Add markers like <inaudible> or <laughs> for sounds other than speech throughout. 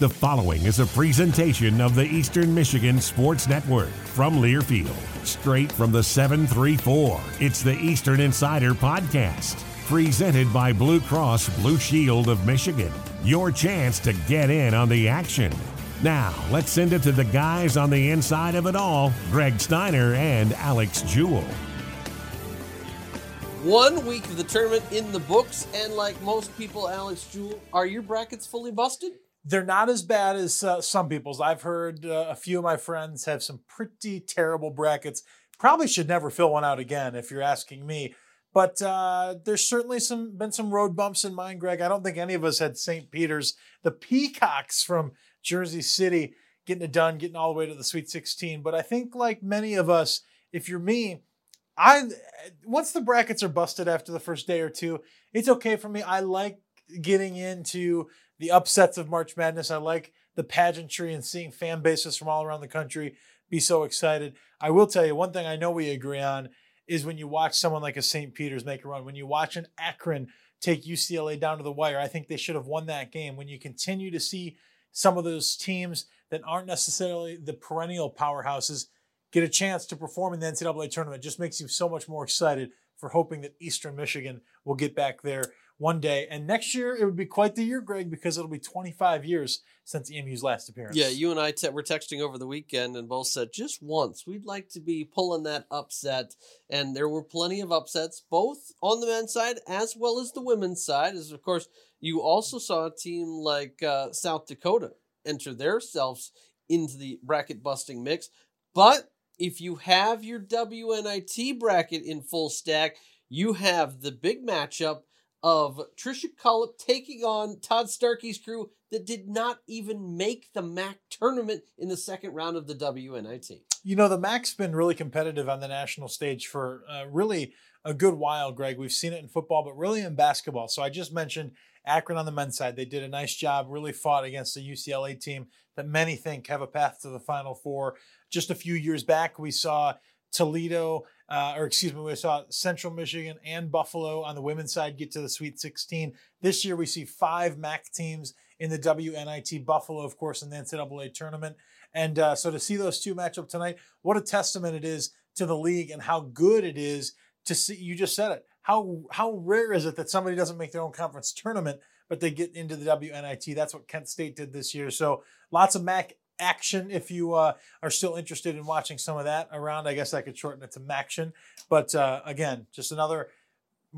The following is a presentation of the Eastern Michigan Sports Network from Learfield, straight from the 734. It's the Eastern Insider Podcast, presented by Blue Cross Blue Shield of Michigan. Your chance to get in on the action. Now, let's send it to the guys on the inside of it all Greg Steiner and Alex Jewell. One week of the tournament in the books, and like most people, Alex Jewell, are your brackets fully busted? They're not as bad as uh, some people's. I've heard uh, a few of my friends have some pretty terrible brackets. Probably should never fill one out again, if you're asking me. But uh, there's certainly some been some road bumps in mine, Greg. I don't think any of us had St. Peter's. The Peacocks from Jersey City getting it done, getting all the way to the Sweet 16. But I think, like many of us, if you're me, I once the brackets are busted after the first day or two, it's okay for me. I like getting into the upsets of March Madness. I like the pageantry and seeing fan bases from all around the country be so excited. I will tell you one thing I know we agree on is when you watch someone like a St. Peter's make a run, when you watch an Akron take UCLA down to the wire, I think they should have won that game. When you continue to see some of those teams that aren't necessarily the perennial powerhouses get a chance to perform in the NCAA tournament, it just makes you so much more excited for hoping that Eastern Michigan will get back there one day. And next year, it would be quite the year, Greg, because it'll be 25 years since EMU's last appearance. Yeah, you and I te- were texting over the weekend and both said just once we'd like to be pulling that upset. And there were plenty of upsets, both on the men's side as well as the women's side. As of course, you also saw a team like uh, South Dakota enter themselves into the bracket busting mix. But if you have your WNIT bracket in full stack, you have the big matchup of Tricia Cullop taking on Todd Starkey's crew that did not even make the MAC tournament in the second round of the WNIT. You know, the MAC's been really competitive on the national stage for uh, really a good while, Greg. We've seen it in football, but really in basketball. So I just mentioned Akron on the men's side. They did a nice job, really fought against the UCLA team that many think have a path to the Final Four. Just a few years back, we saw Toledo, uh, or excuse me, we saw Central Michigan and Buffalo on the women's side get to the Sweet 16. This year, we see five MAC teams in the WNIT. Buffalo, of course, in the NCAA tournament. And uh, so to see those two match up tonight, what a testament it is to the league and how good it is to see. You just said it. How how rare is it that somebody doesn't make their own conference tournament, but they get into the WNIT? That's what Kent State did this year. So lots of MAC action if you uh, are still interested in watching some of that around. I guess I could shorten it to Maction. But uh, again, just another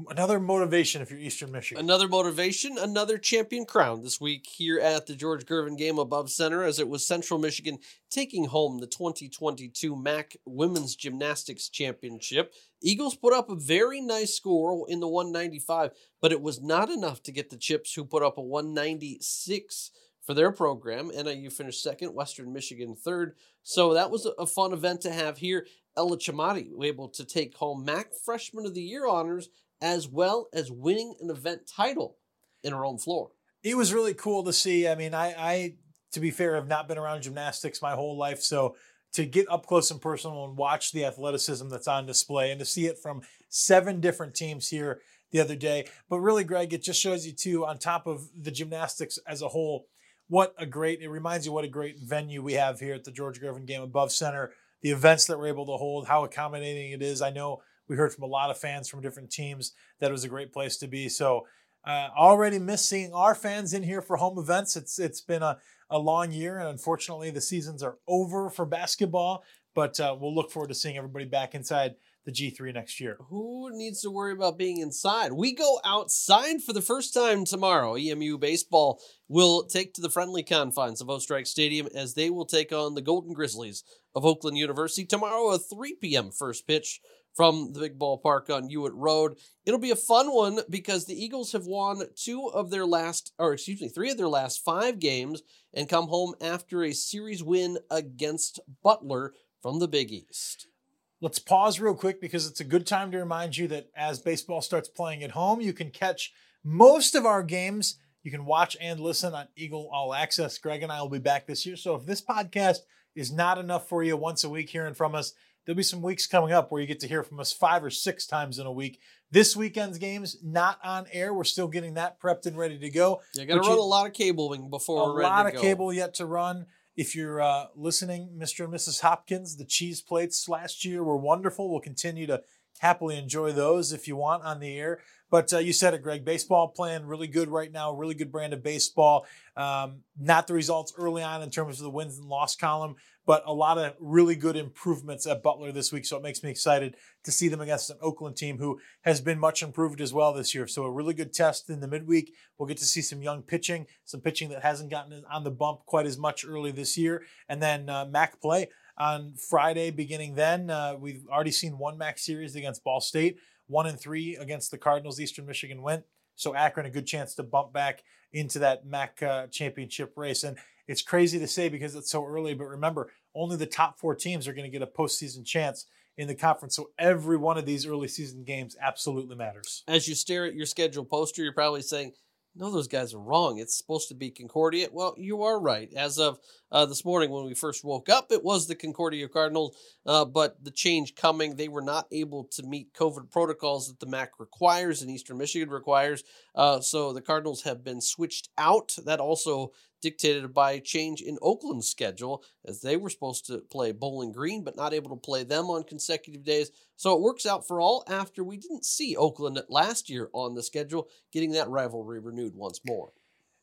another motivation if you're Eastern Michigan. Another motivation, another champion crown this week here at the George Gervin Game Above Center as it was Central Michigan taking home the 2022 MAC Women's Gymnastics Championship. Eagles put up a very nice score in the 195, but it was not enough to get the Chips who put up a 196 for their program. NIU finished second, Western Michigan third. So that was a fun event to have here. Ella Chamati able to take home MAC Freshman of the Year honors as well as winning an event title in her own floor. It was really cool to see. I mean, I, I to be fair, have not been around gymnastics my whole life, so to get up close and personal and watch the athleticism that's on display and to see it from seven different teams here the other day. But really, Greg, it just shows you too, on top of the gymnastics as a whole, what a great, it reminds you what a great venue we have here at the George Gervin Game Above Center. The events that we're able to hold, how accommodating it is. I know we heard from a lot of fans from different teams that it was a great place to be. So, uh, already miss seeing our fans in here for home events. It's it's been a, a long year, and unfortunately, the seasons are over for basketball. But uh, we'll look forward to seeing everybody back inside the G3 next year. Who needs to worry about being inside? We go outside for the first time tomorrow. EMU baseball will take to the friendly confines of Oestrike Stadium as they will take on the Golden Grizzlies of Oakland University tomorrow, a 3 p.m. first pitch from the big ballpark on Hewitt Road. It'll be a fun one because the Eagles have won two of their last, or excuse me, three of their last five games and come home after a series win against Butler from the Big East. Let's pause real quick because it's a good time to remind you that as baseball starts playing at home, you can catch most of our games. You can watch and listen on Eagle All Access. Greg and I will be back this year. So if this podcast is not enough for you once a week hearing from us, there'll be some weeks coming up where you get to hear from us five or six times in a week. This weekend's games not on air. We're still getting that prepped and ready to go. You got to run you, a lot of cabling before a lot of cable yet to run. If you're uh, listening, Mr. and Mrs. Hopkins, the cheese plates last year were wonderful. We'll continue to happily enjoy those if you want on the air. But uh, you said it, Greg. Baseball playing really good right now. Really good brand of baseball. Um, not the results early on in terms of the wins and loss column, but a lot of really good improvements at Butler this week. So it makes me excited to see them against an Oakland team who has been much improved as well this year. So a really good test in the midweek. We'll get to see some young pitching, some pitching that hasn't gotten on the bump quite as much early this year, and then uh, MAC play on Friday. Beginning then, uh, we've already seen one MAC series against Ball State one and three against the Cardinals. Eastern Michigan went. So Akron a good chance to bump back into that MAC uh, championship race. And it's crazy to say because it's so early, but remember, only the top four teams are going to get a postseason chance in the conference. So every one of these early season games absolutely matters. As you stare at your schedule poster, you're probably saying, no, those guys are wrong. It's supposed to be Concordia. Well, you are right. As of uh, this morning, when we first woke up, it was the Concordia Cardinals, uh, but the change coming, they were not able to meet COVID protocols that the MAC requires and Eastern Michigan requires. Uh, so the Cardinals have been switched out. That also dictated by a change in Oakland's schedule, as they were supposed to play Bowling Green, but not able to play them on consecutive days. So it works out for all after we didn't see Oakland last year on the schedule, getting that rivalry renewed once more.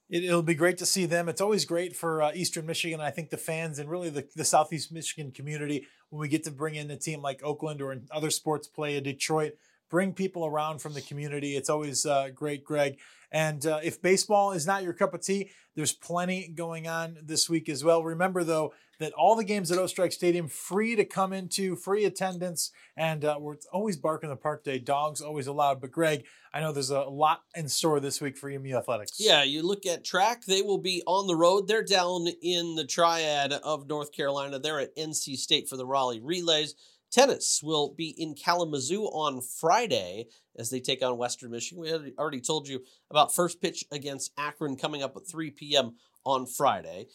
It, will be great to see them. It's always great for uh, Eastern Michigan. I think the fans and really the, the Southeast Michigan community when we get to bring in a team like Oakland or in other sports play a Detroit, bring people around from the community. It's always uh, great, Greg. And uh, if baseball is not your cup of tea, there's plenty going on this week as well. Remember, though, that all the games at Oestrike Stadium free to come into, free attendance, and uh, we're always barking the park day. Dogs always allowed. But Greg, I know there's a lot in store this week for EMU athletics. Yeah, you look at track; they will be on the road. They're down in the triad of North Carolina. They're at NC State for the Raleigh Relays. Tennis will be in Kalamazoo on Friday as they take on Western Michigan. We already told you about first pitch against Akron coming up at 3 p.m. on Friday.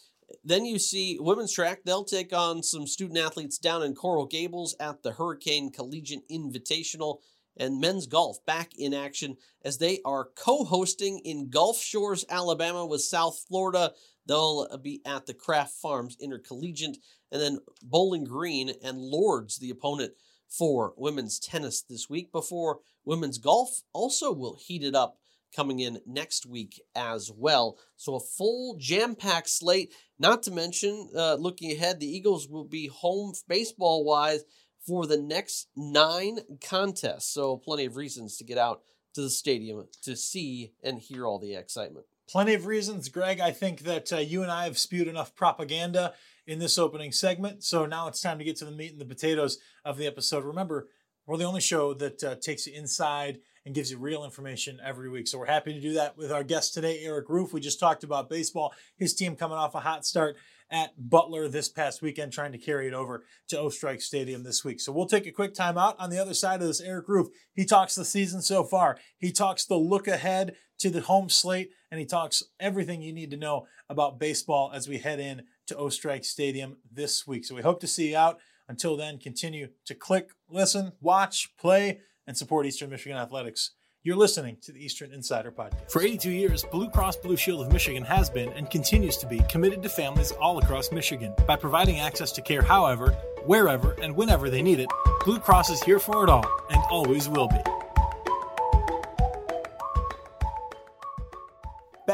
Then you see women's track. They'll take on some student athletes down in Coral Gables at the Hurricane Collegiate Invitational. And men's golf back in action as they are co hosting in Gulf Shores, Alabama with South Florida. They'll be at the Craft Farms Intercollegiate. And then Bowling Green and Lords, the opponent for women's tennis this week, before women's golf also will heat it up coming in next week as well. So a full jam-packed slate. Not to mention, uh, looking ahead, the Eagles will be home baseball wise for the next nine contests. So plenty of reasons to get out to the stadium to see and hear all the excitement. Plenty of reasons, Greg. I think that uh, you and I have spewed enough propaganda in this opening segment. So now it's time to get to the meat and the potatoes of the episode. Remember, we're the only show that uh, takes you inside and gives you real information every week. So we're happy to do that with our guest today, Eric Roof. We just talked about baseball, his team coming off a hot start at Butler this past weekend, trying to carry it over to Oestrike Stadium this week. So we'll take a quick time out. On the other side of this, Eric Roof, he talks the season so far. He talks the look ahead to the home slate, and he talks everything you need to know about baseball as we head in to Oestrike Stadium this week. So we hope to see you out. Until then, continue to click, listen, watch, play, and support Eastern Michigan Athletics. You're listening to the Eastern Insider Podcast. For 82 years, Blue Cross Blue Shield of Michigan has been and continues to be committed to families all across Michigan. By providing access to care however, wherever, and whenever they need it, Blue Cross is here for it all and always will be.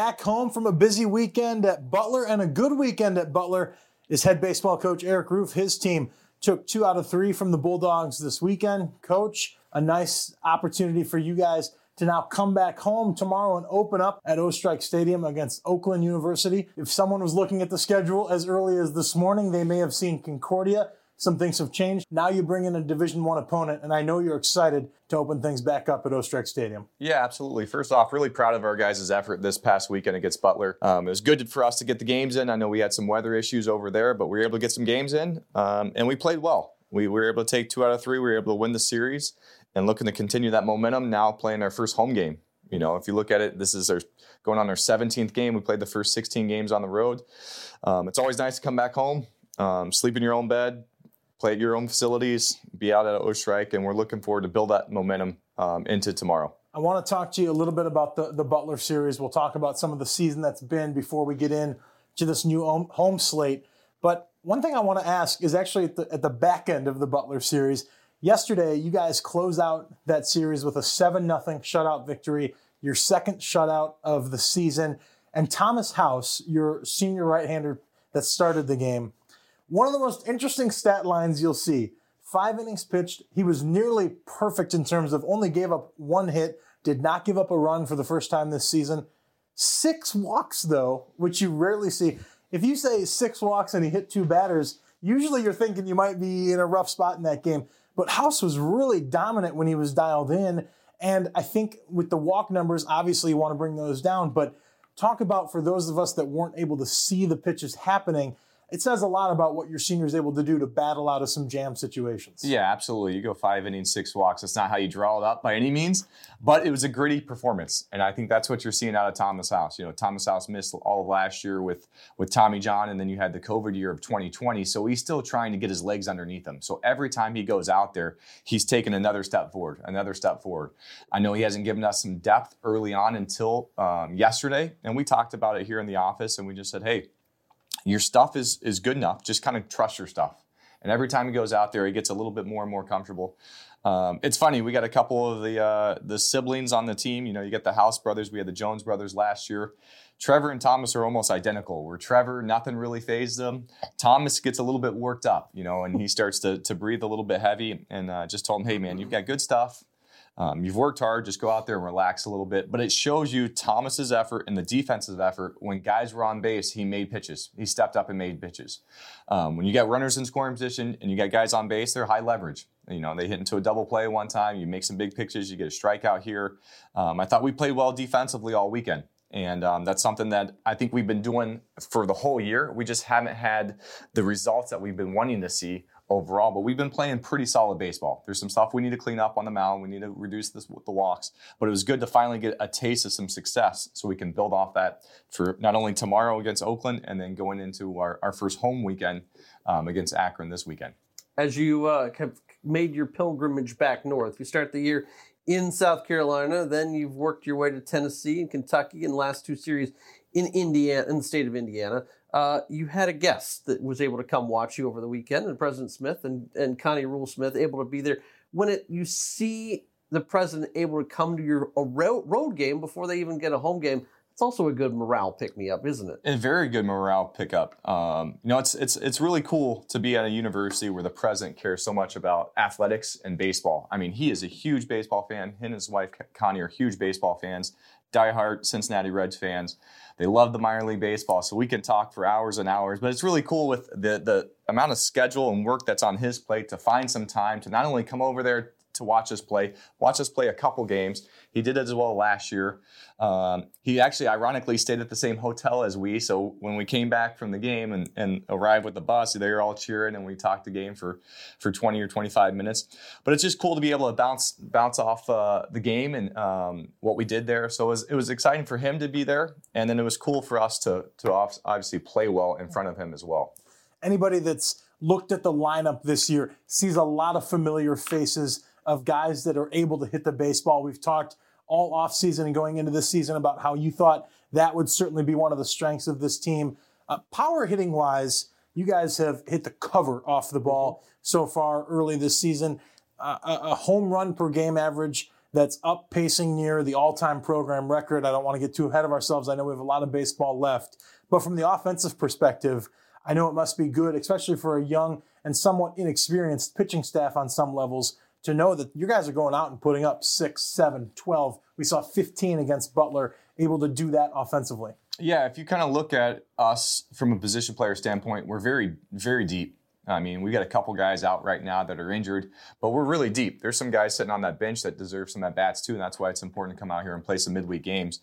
Back home from a busy weekend at Butler and a good weekend at Butler is head baseball coach Eric Roof. His team took two out of three from the Bulldogs this weekend. Coach, a nice opportunity for you guys to now come back home tomorrow and open up at Oestrike Stadium against Oakland University. If someone was looking at the schedule as early as this morning, they may have seen Concordia some things have changed. Now you bring in a Division One opponent, and I know you're excited to open things back up at Oestrike Stadium. Yeah, absolutely. First off, really proud of our guys' effort this past weekend against Butler. Um, it was good for us to get the games in. I know we had some weather issues over there, but we were able to get some games in, um, and we played well. We were able to take two out of three. We were able to win the series, and looking to continue that momentum. Now playing our first home game. You know, if you look at it, this is our going on our 17th game. We played the first 16 games on the road. Um, it's always nice to come back home, um, sleep in your own bed, play at your own facilities, be out at Oestrike, and we're looking forward to build that momentum um, into tomorrow. I want to talk to you a little bit about the, the Butler series. We'll talk about some of the season that's been before we get in to this new home, home slate. But one thing I want to ask is actually at the, at the back end of the Butler series. Yesterday, you guys close out that series with a 7 0 shutout victory, your second shutout of the season. And Thomas House, your senior right hander that started the game, one of the most interesting stat lines you'll see five innings pitched. He was nearly perfect in terms of only gave up one hit, did not give up a run for the first time this season. Six walks, though, which you rarely see. If you say six walks and he hit two batters, usually you're thinking you might be in a rough spot in that game. But House was really dominant when he was dialed in. And I think with the walk numbers, obviously you want to bring those down. But talk about for those of us that weren't able to see the pitches happening, it says a lot about what your senior is able to do to battle out of some jam situations. Yeah, absolutely. You go five innings, six walks. That's not how you draw it up by any means, but it was a gritty performance, and I think that's what you're seeing out of Thomas House. You know, Thomas House missed all of last year with with Tommy John, and then you had the COVID year of 2020. So he's still trying to get his legs underneath him. So every time he goes out there, he's taking another step forward, another step forward. I know he hasn't given us some depth early on until um, yesterday, and we talked about it here in the office, and we just said, hey your stuff is is good enough. Just kind of trust your stuff. And every time he goes out there, he gets a little bit more and more comfortable. Um, it's funny. We got a couple of the uh, the siblings on the team. You know, you get the House brothers. We had the Jones brothers last year. Trevor and Thomas are almost identical. Where Trevor, nothing really fazed him. Thomas gets a little bit worked up, you know, and he starts to, to breathe a little bit heavy. And uh, just told him, hey man, you've got good stuff. Um, you've worked hard, just go out there and relax a little bit. But it shows you Thomas's effort and the defensive effort. When guys were on base, he made pitches. He stepped up and made pitches. Um, when you got runners in scoring position and you got guys on base, they're high leverage. You know, they hit into a double play one time. You make some big pitches. You get a strikeout here. Um, I thought we played well defensively all weekend. And um, that's something that I think we've been doing for the whole year. We just haven't had the results that we've been wanting to see overall. But we've been playing pretty solid baseball. There's some stuff we need to clean up on the mound. We need to reduce this the walks. But it was good to finally get a taste of some success so we can build off that for not only tomorrow against Oakland and then going into our, our first home weekend um, against Akron this weekend. As you uh, have made your pilgrimage back north, you start the year in South Carolina, then you've worked your way to Tennessee and Kentucky the last two series in Indiana, in the state of Indiana uh, you had a guest that was able to come watch you over the weekend, and President Smith and, and Connie Rule Smith able to be there. When it you see the president able to come to your road game before they even get a home game, it's also a good morale pick me up, isn't it? A very good morale pickup. Um, you know, it's it's it's really cool to be at a university where the president cares so much about athletics and baseball. I mean, he is a huge baseball fan. Him and his wife Connie are huge baseball fans, diehard Cincinnati Reds fans. They love the minor league baseball, so we can talk for hours and hours. But it's really cool with the the amount of schedule and work that's on his plate to find some time to not only come over there to watch us play, watch us play a couple games. He did it as well last year. Um, he actually, ironically, stayed at the same hotel as we. So when we came back from the game and, and arrived with the bus, they were all cheering, and we talked the game for for 20 or 25 minutes. But it's just cool to be able to bounce bounce off uh, the game and um, what we did there. So it was, it was exciting for him to be there, and then it was cool for us to to obviously play well in front of him as well. Anybody that's looked at the lineup this year sees a lot of familiar faces of guys that are able to hit the baseball. We've talked all offseason and going into this season about how you thought that would certainly be one of the strengths of this team. Uh, power hitting wise, you guys have hit the cover off the ball so far early this season. Uh, a, home run per game average that's up pacing near the all time program record. I don't want to get too ahead of ourselves. I know we have a lot of baseball left. But from the offensive perspective, I know it must be good, especially for a young and somewhat inexperienced pitching staff on some levels, to know that you guys are going out and putting up six, seven, 12. We saw 15 against Butler, able to do that offensively. Yeah, if you kind of look at us from a position player standpoint, we're very, very deep. I mean, we got a couple guys out right now that are injured, but we're really deep. There's some guys sitting on that bench that deserve some at bats too, and that's why it's important to come out here and play some midweek games.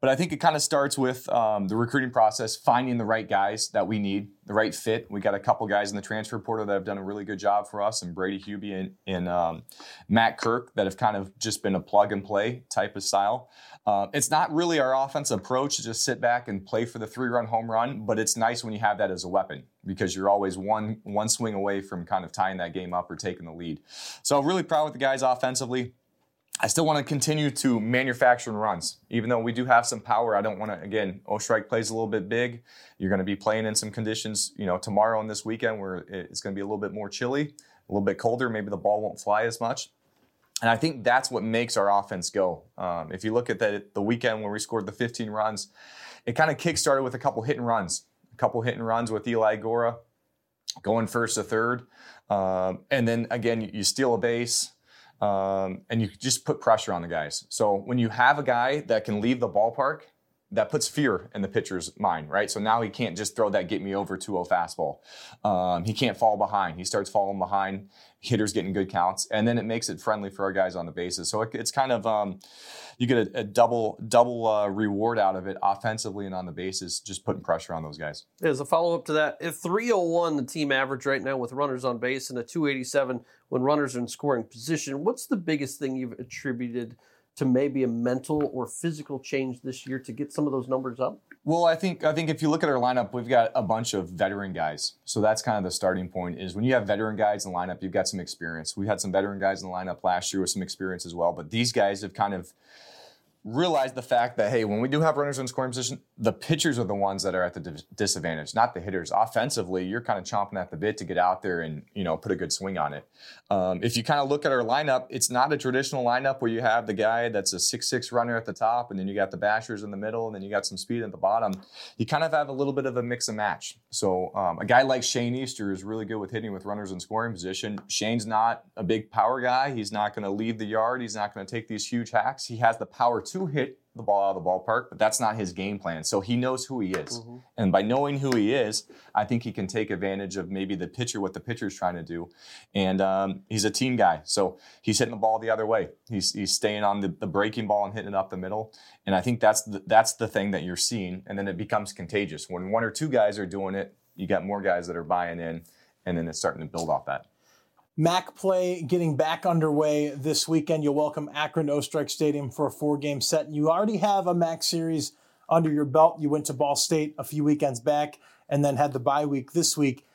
But I think it kind of starts with um, the recruiting process, finding the right guys that we need, the right fit. We got a couple guys in the transfer portal that have done a really good job for us, and Brady Hubie and, and um, Matt Kirk that have kind of just been a plug and play type of style. Uh, it's not really our offensive approach to just sit back and play for the three run home run, but it's nice when you have that as a weapon because you're always one one swing away from kind of tying that game up or taking the lead. So really proud with the guys offensively. I still want to continue to manufacture runs. Even though we do have some power, I don't want to, again, Oestrike plays a little bit big. You're going to be playing in some conditions, you know, tomorrow and this weekend where it's going to be a little bit more chilly, a little bit colder. Maybe the ball won't fly as much. And I think that's what makes our offense go. Um, if you look at the, the weekend where we scored the 15 runs, it kind of kick-started with a couple hit and runs, a couple hit and runs with Eli Gora going first to third. Um, and then again, you steal a base um, and you just put pressure on the guys. So when you have a guy that can leave the ballpark, that puts fear in the pitcher's mind, right? So now he can't just throw that get me over 2-0 fastball. Um, he can't fall behind. He starts falling behind. Hitters getting good counts, and then it makes it friendly for our guys on the bases. So it, it's kind of um, you get a, a double double uh, reward out of it offensively and on the bases, just putting pressure on those guys. As a follow up to that, if 301 the team average right now with runners on base and a 287 when runners are in scoring position, what's the biggest thing you've attributed to maybe a mental or physical change this year to get some of those numbers up? Well, I think I think if you look at our lineup, we've got a bunch of veteran guys. So that's kind of the starting point. Is when you have veteran guys in the lineup, you've got some experience. We had some veteran guys in the lineup last year with some experience as well. But these guys have kind of realize the fact that hey, when we do have runners in scoring position, the pitchers are the ones that are at the disadvantage, not the hitters. Offensively, you're kind of chomping at the bit to get out there and you know put a good swing on it. Um, if you kind of look at our lineup, it's not a traditional lineup where you have the guy that's a six-six runner at the top, and then you got the bashers in the middle, and then you got some speed at the bottom. You kind of have a little bit of a mix and match. So um, a guy like Shane Easter is really good with hitting with runners in scoring position. Shane's not a big power guy. He's not going to leave the yard. He's not going to take these huge hacks. He has the power to hit the ball out of the ballpark, but that's not his game plan. So he knows who he is. Mm-hmm. And by knowing who he is, I think he can take advantage of maybe the pitcher, what the pitcher is trying to do. And um, he's a team guy. So he's hitting the ball the other way. He's, he's staying on the, the breaking ball and hitting it up the middle. And I think that's the, that's the thing that you're seeing. And then it becomes contagious. When one or two guys are doing it, you got more guys that are buying in, and then it's starting to build off that. MAC play getting back underway this weekend. You'll welcome Akron to Oestrike Stadium for a four game set. And You already have a MAC series under your belt. You went to Ball State a few weekends back and then had the bye week this week.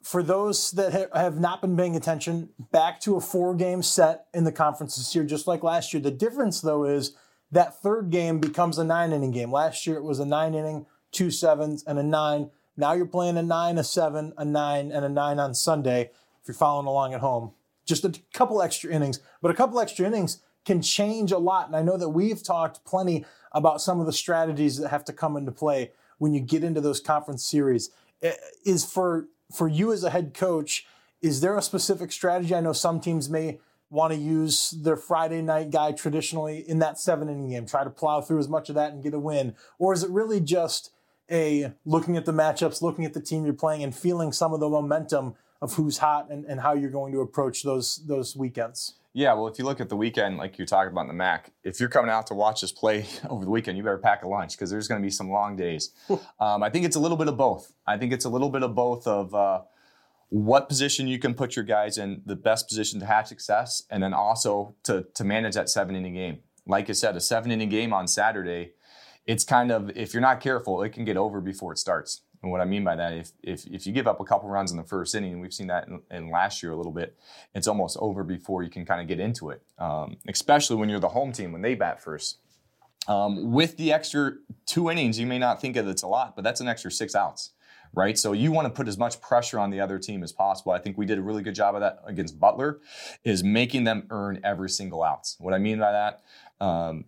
For those that have not been paying attention, back to a four game set in the conference this year, just like last year. The difference, though, is that third game becomes a nine inning game. Last year it was a nine inning, two sevens, and a nine. Now you're playing a nine, a seven, a nine, and a nine on Sunday you're following along at home. Just a couple extra innings, but a couple extra innings can change a lot. And I know that we've talked plenty about some of the strategies that have to come into play when you get into those conference series. Eh, is for for you as a head coach, is there a specific strategy? I know some teams may want to use their Friday night guy traditionally in that seven inning game, try to plow through as much of that and get a win? Or is it really just a looking at the matchups, looking at the team you're playing, and feeling some of the momentum of who's hot and, and how you're going to approach those those weekends. Yeah, well, if you look at the weekend, like you're talking about in the MAC, if you're coming out to watch us play <laughs> over the weekend, you better pack a lunch because there's going to be some long days. <laughs> um, I think it's a little bit of both. I think it's a little bit of both of uh, what position you can put your guys in the best position to have success, and then also to to manage that seven inning game. Like I said, a seven inning game on Saturday, it's kind of if you're not careful, it can get over before it starts. And what I mean by that, if, if, if you give up a couple runs in the first inning, and we've seen that in, in last year a little bit, it's almost over before you can kind of get into it, um, especially when you're the home team when they bat first. Um, with the extra two innings, you may not think of it's a lot, but that's an extra six outs, right? So you want to put as much pressure on the other team as possible. I think we did a really good job of that against Butler, is making them earn every single outs. What I mean by that, um,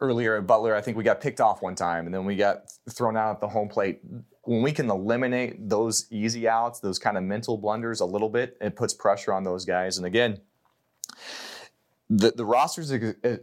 earlier at Butler, I think we got picked off one time and then we got thrown out at the home plate. When we can eliminate those easy outs, those kind of mental blunders a little bit, it puts pressure on those guys. And again, the, the rosters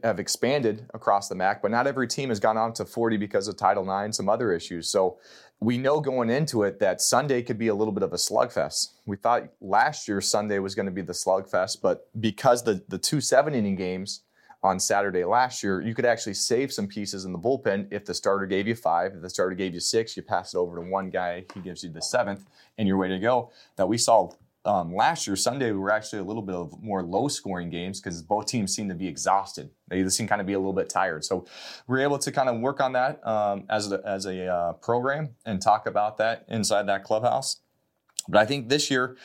have expanded across the MAC, but not every team has gone on to 40 because of Title IX, some other issues. So we know going into it that Sunday could be a little bit of a slugfest. We thought last year Sunday was going to be the slugfest, but because the, the two seven inning games on Saturday last year, you could actually save some pieces in the bullpen if the starter gave you five, if the starter gave you six, you pass it over to one guy, he gives you the seventh, and you're ready to go. That we saw um, last year, Sunday, we were actually a little bit of more low scoring games because both teams seemed to be exhausted. They just seemed kind of be a little bit tired. So we are able to kind of work on that um, as a, as a uh, program and talk about that inside that clubhouse. But I think this year,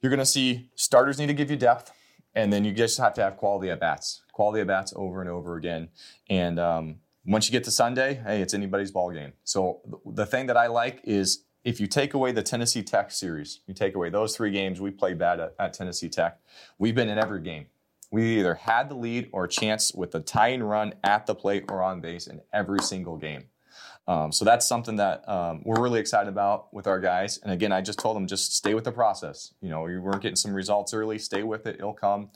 you're going to see starters need to give you depth, and then you just have to have quality at bats, quality at bats over and over again. And um, once you get to Sunday, hey, it's anybody's ball game. So the thing that I like is if you take away the Tennessee Tech series, you take away those three games we played bad at, at, Tennessee Tech, we've been in every game. We either had the lead or a chance with a tying run at the plate or on base in every single game. Um, so that's something that um, we're really excited about with our guys. And again, I just told them just stay with the process. You know, you weren't getting some results early, stay with it, it'll come.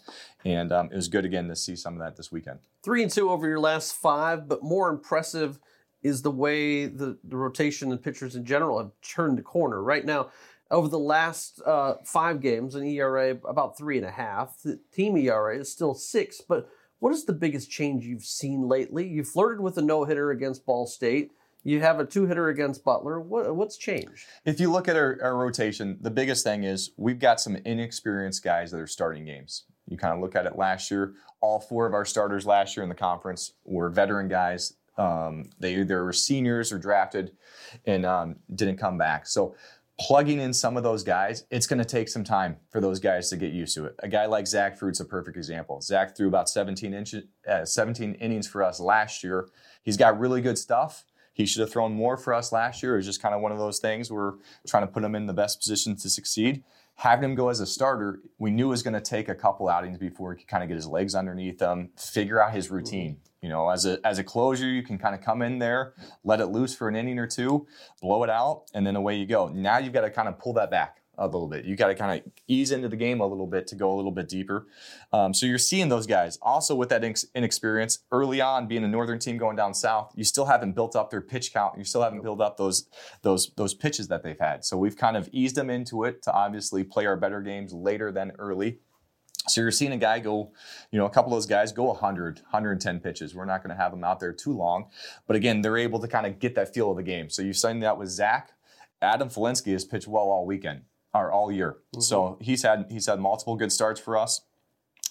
And um, it was good again to see some of that this weekend. Three and two over your last five, but more impressive is the way the, the rotation and pitchers in general have turned the corner. Right now, over the last uh, five games, an ERA about three and a half. The team ERA is still six, but what is the biggest change you've seen lately? You flirted with a no hitter against Ball State. You have a two hitter against Butler. What, what's changed? If you look at our, our, rotation, the biggest thing is we've got some inexperienced guys that are starting games. You kind of look at it last year. All four of our starters last year in the conference were veteran guys. Um, they either were seniors or drafted and um, didn't come back. So plugging in some of those guys, it's going to take some time for those guys to get used to it. A guy like Zach Fruit's a perfect example. Zach threw about 17 inches, uh, 17 innings for us last year. He's got really good stuff he should have thrown more for us last year. It was just kind of one of those things. We're trying to put him in the best position to succeed. Having him go as a starter, we knew was going to take a couple outings before he could kind of get his legs underneath him, figure out his routine. You know, as a as a closer, you can kind of come in there, let it loose for an inning or two, blow it out, and then away you go. Now you've got to kind of pull that back a little bit. You got to kind of ease into the game a little bit to go a little bit deeper. Um, so you're seeing those guys also with that inexperience early on, being a northern team going down south. You still haven't built up their pitch count. You still haven't built up those those those pitches that they've had. So we've kind of eased them into it to obviously play our better games later than early. So you're seeing a guy go, you know, a couple of those guys go 100, 110 pitches. We're not going to have them out there too long. But again, they're able to kind of get that feel of the game. So you've seen that with Zach. Adam Felinsky has pitched well all weekend or all year. Mm-hmm. So he's had he's had multiple good starts for us.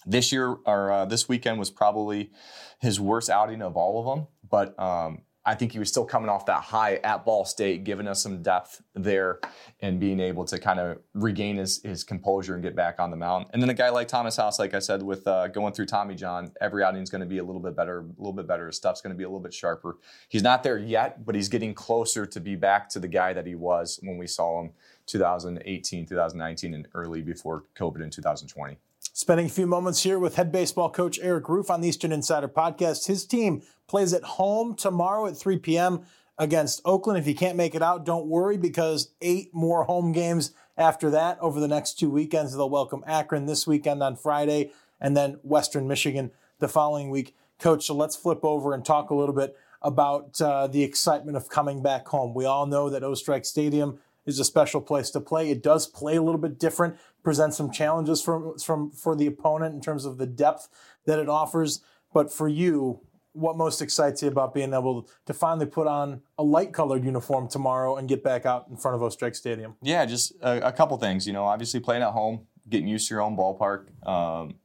This year or uh, this weekend was probably his worst outing of all of them, but um, I think he was still coming off that high at Ball State, giving us some depth there and being able to kind of regain his, his composure and get back on the mound. And then a guy like Thomas House, like I said, with uh, going through Tommy John, every outing is going to be a little bit better, a little bit better. His stuff's going to be a little bit sharper. He's not there yet, but he's getting closer to be back to the guy that he was when we saw him 2018, 2019, and early before COVID in 2020. Spending a few moments here with head baseball coach Eric Roof on the Eastern Insider podcast. His team plays at home tomorrow at 3 p.m. against Oakland. If you can't make it out, don't worry because eight more home games after that over the next two weekends. They'll welcome Akron this weekend on Friday and then Western Michigan the following week. Coach, so let's flip over and talk a little bit about uh, the excitement of coming back home. We all know that Oestrike Stadium is a special place to play. It does play a little bit different, presents some challenges from, from for the opponent in terms of the depth that it offers. But for you, what most excites you about being able to finally put on a light colored uniform tomorrow and get back out in front of Oestrike Stadium? Yeah, just a, a, couple things. You know, obviously playing at home, getting used to your own ballpark, um,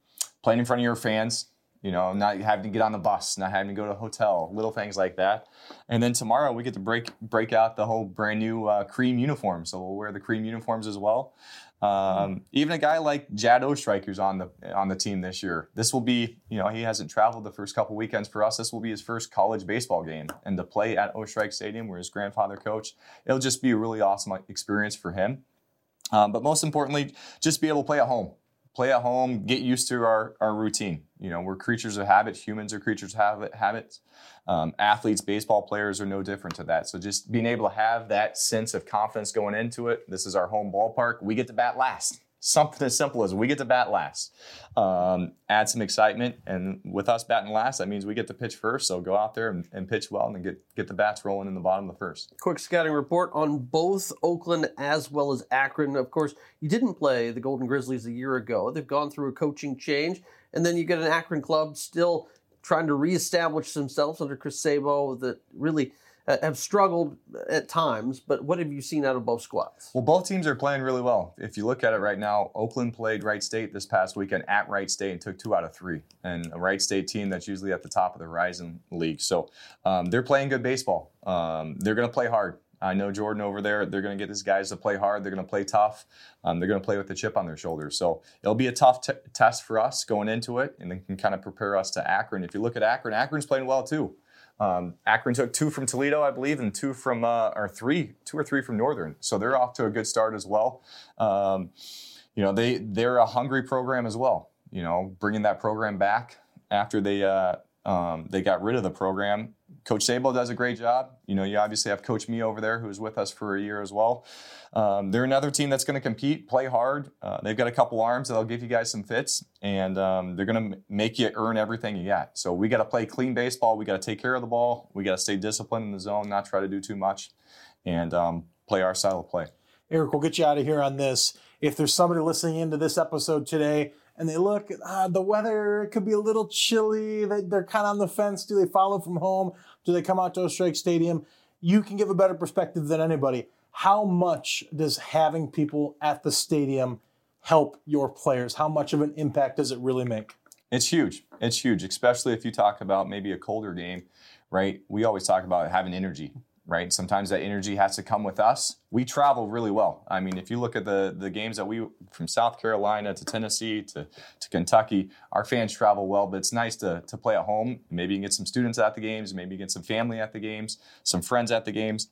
playing in front of your fans, you know, not having to get on the bus, not having to go to a hotel, little things like that. And then tomorrow we get to break break out the whole brand new uh, cream uniform, so we'll wear the cream uniforms as well. Um, even a guy like Jad Oestrikers on the on the team this year. This will be, you know, he hasn't traveled the first couple weekends for us. This will be his first college baseball game, and to play at Oestrike Stadium, where his grandfather coached, it'll just be a really awesome experience for him. Um, but most importantly, just be able to play at home play at home, get used to our, our routine. You know, we're creatures of habit. Humans are creatures of habit, habits. Um, athletes, baseball players are no different to that. So just being able to have that sense of confidence going into it. This is our home ballpark. We get to bat last something as simple as we get to bat last. Um, add some excitement, and with us batting last, that means we get to pitch first. So go out there and, and, pitch well, and then get get the bats rolling in the bottom of the first. Quick scouting report on both Oakland as well as Akron. Of course, you didn't play the Golden Grizzlies a year ago. They've gone through a coaching change, and then you get an Akron club still trying to reestablish themselves under Chris Sabo that really have struggled at times. But what have you seen out of both squads? Well, both teams are playing really well. If you look at it right now, Oakland played Wright State this past weekend at Wright State and took two out of three. And a Wright State team that's usually at the top of the Horizon League. So um, they're playing good baseball. Um, they're going to play hard. I know Jordan over there. They're going to get these guys to play hard. They're going to play tough. Um, they're going to play with the chip on their shoulders. So it'll be a tough t- test for us going into it, and they can kind of prepare us to Akron. If you look at Akron, Akron's playing well too. Um, Akron took two from Toledo, I believe, and two from uh, or three, two or three from Northern. So they're off to a good start as well. Um, you know, they they're a hungry program as well. You know, bringing that program back after they uh, um, they got rid of the program. Coach Sabo does a great job. You know, you obviously have Coach Me over there, who's with us for a year as well. Um, they're another team that's going to compete, play hard. Uh, they've got a couple arms that'll give you guys some fits, and um, they're going to make you earn everything you got. So we got to play clean baseball. We got to take care of the ball. We got to stay disciplined in the zone, not try to do too much, and um, play our style of play. Eric, we'll get you out of here on this. If there's somebody listening into this episode today and they look, uh, the weather could be a little chilly, they, they're kind of on the fence. Do they follow from home? Do they come out to Oestrike Stadium? You can give a better perspective than anybody. How much does having people at the stadium help your players? How much of an impact does it really make? It's huge. It's huge, especially if you talk about maybe a colder game, right? We always talk about having energy, right? Sometimes that energy has to come with us. We travel really well. I mean, if you look at the the games that we from South Carolina to Tennessee to, to Kentucky, our fans travel well, but it's nice to, to play at home. Maybe you can get some students at the games, maybe you get some family at the games, some friends at the games.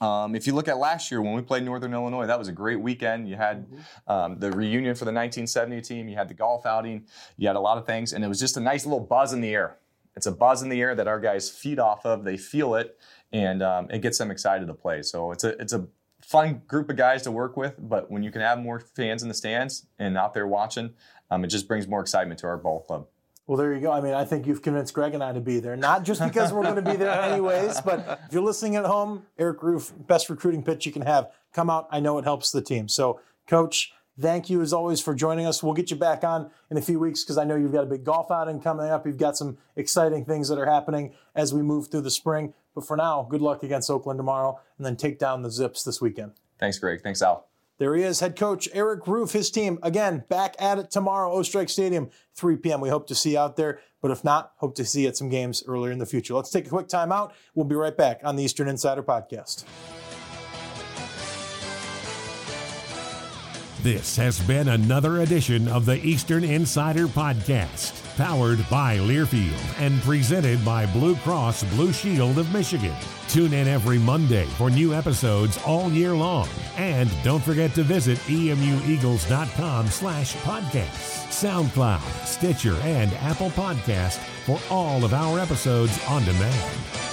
Um, if you look at last year when we played Northern Illinois, that was a great weekend. You had um, the reunion for the 1970 team, you had the golf outing, you had a lot of things, and it was just a nice little buzz in the air. It's a buzz in the air that our guys feed off of. They feel it, and um, it gets them excited to play. So it's a it's a fun group of guys to work with. But when you can have more fans in the stands and out there watching, um, it just brings more excitement to our ball club. Well, there you go. I mean, I think you've convinced Greg and I to be there. Not just because we're going to be there <laughs> anyways, but if you're listening at home, Eric Roof, best recruiting pitch you can have. Come out. I know it helps the team. So, Coach, thank you as always for joining us. We'll get you back on in a few weeks because I know you've got a big golf outing coming up. You've got some exciting things that are happening as we move through the spring. But for now, good luck against Oakland tomorrow and then take down the Zips this weekend. Thanks, Greg. Thanks, Al. There he is, head coach Eric Roof, his team. Again, back at it tomorrow, Oestrike Stadium, 3 p.m. We hope to see you out there. But if not, hope to see you at some games earlier in the future. Let's take a quick time out. We'll be right back on the Eastern Insider Podcast. This has been another edition of the Eastern Insider Podcast, powered by Learfield and presented by Blue Cross Blue Shield of Michigan. Tune in every Monday for new episodes all year long. And don't forget to visit emueagles.com slash podcasts, SoundCloud, Stitcher, and Apple Podcast for all of our episodes on demand.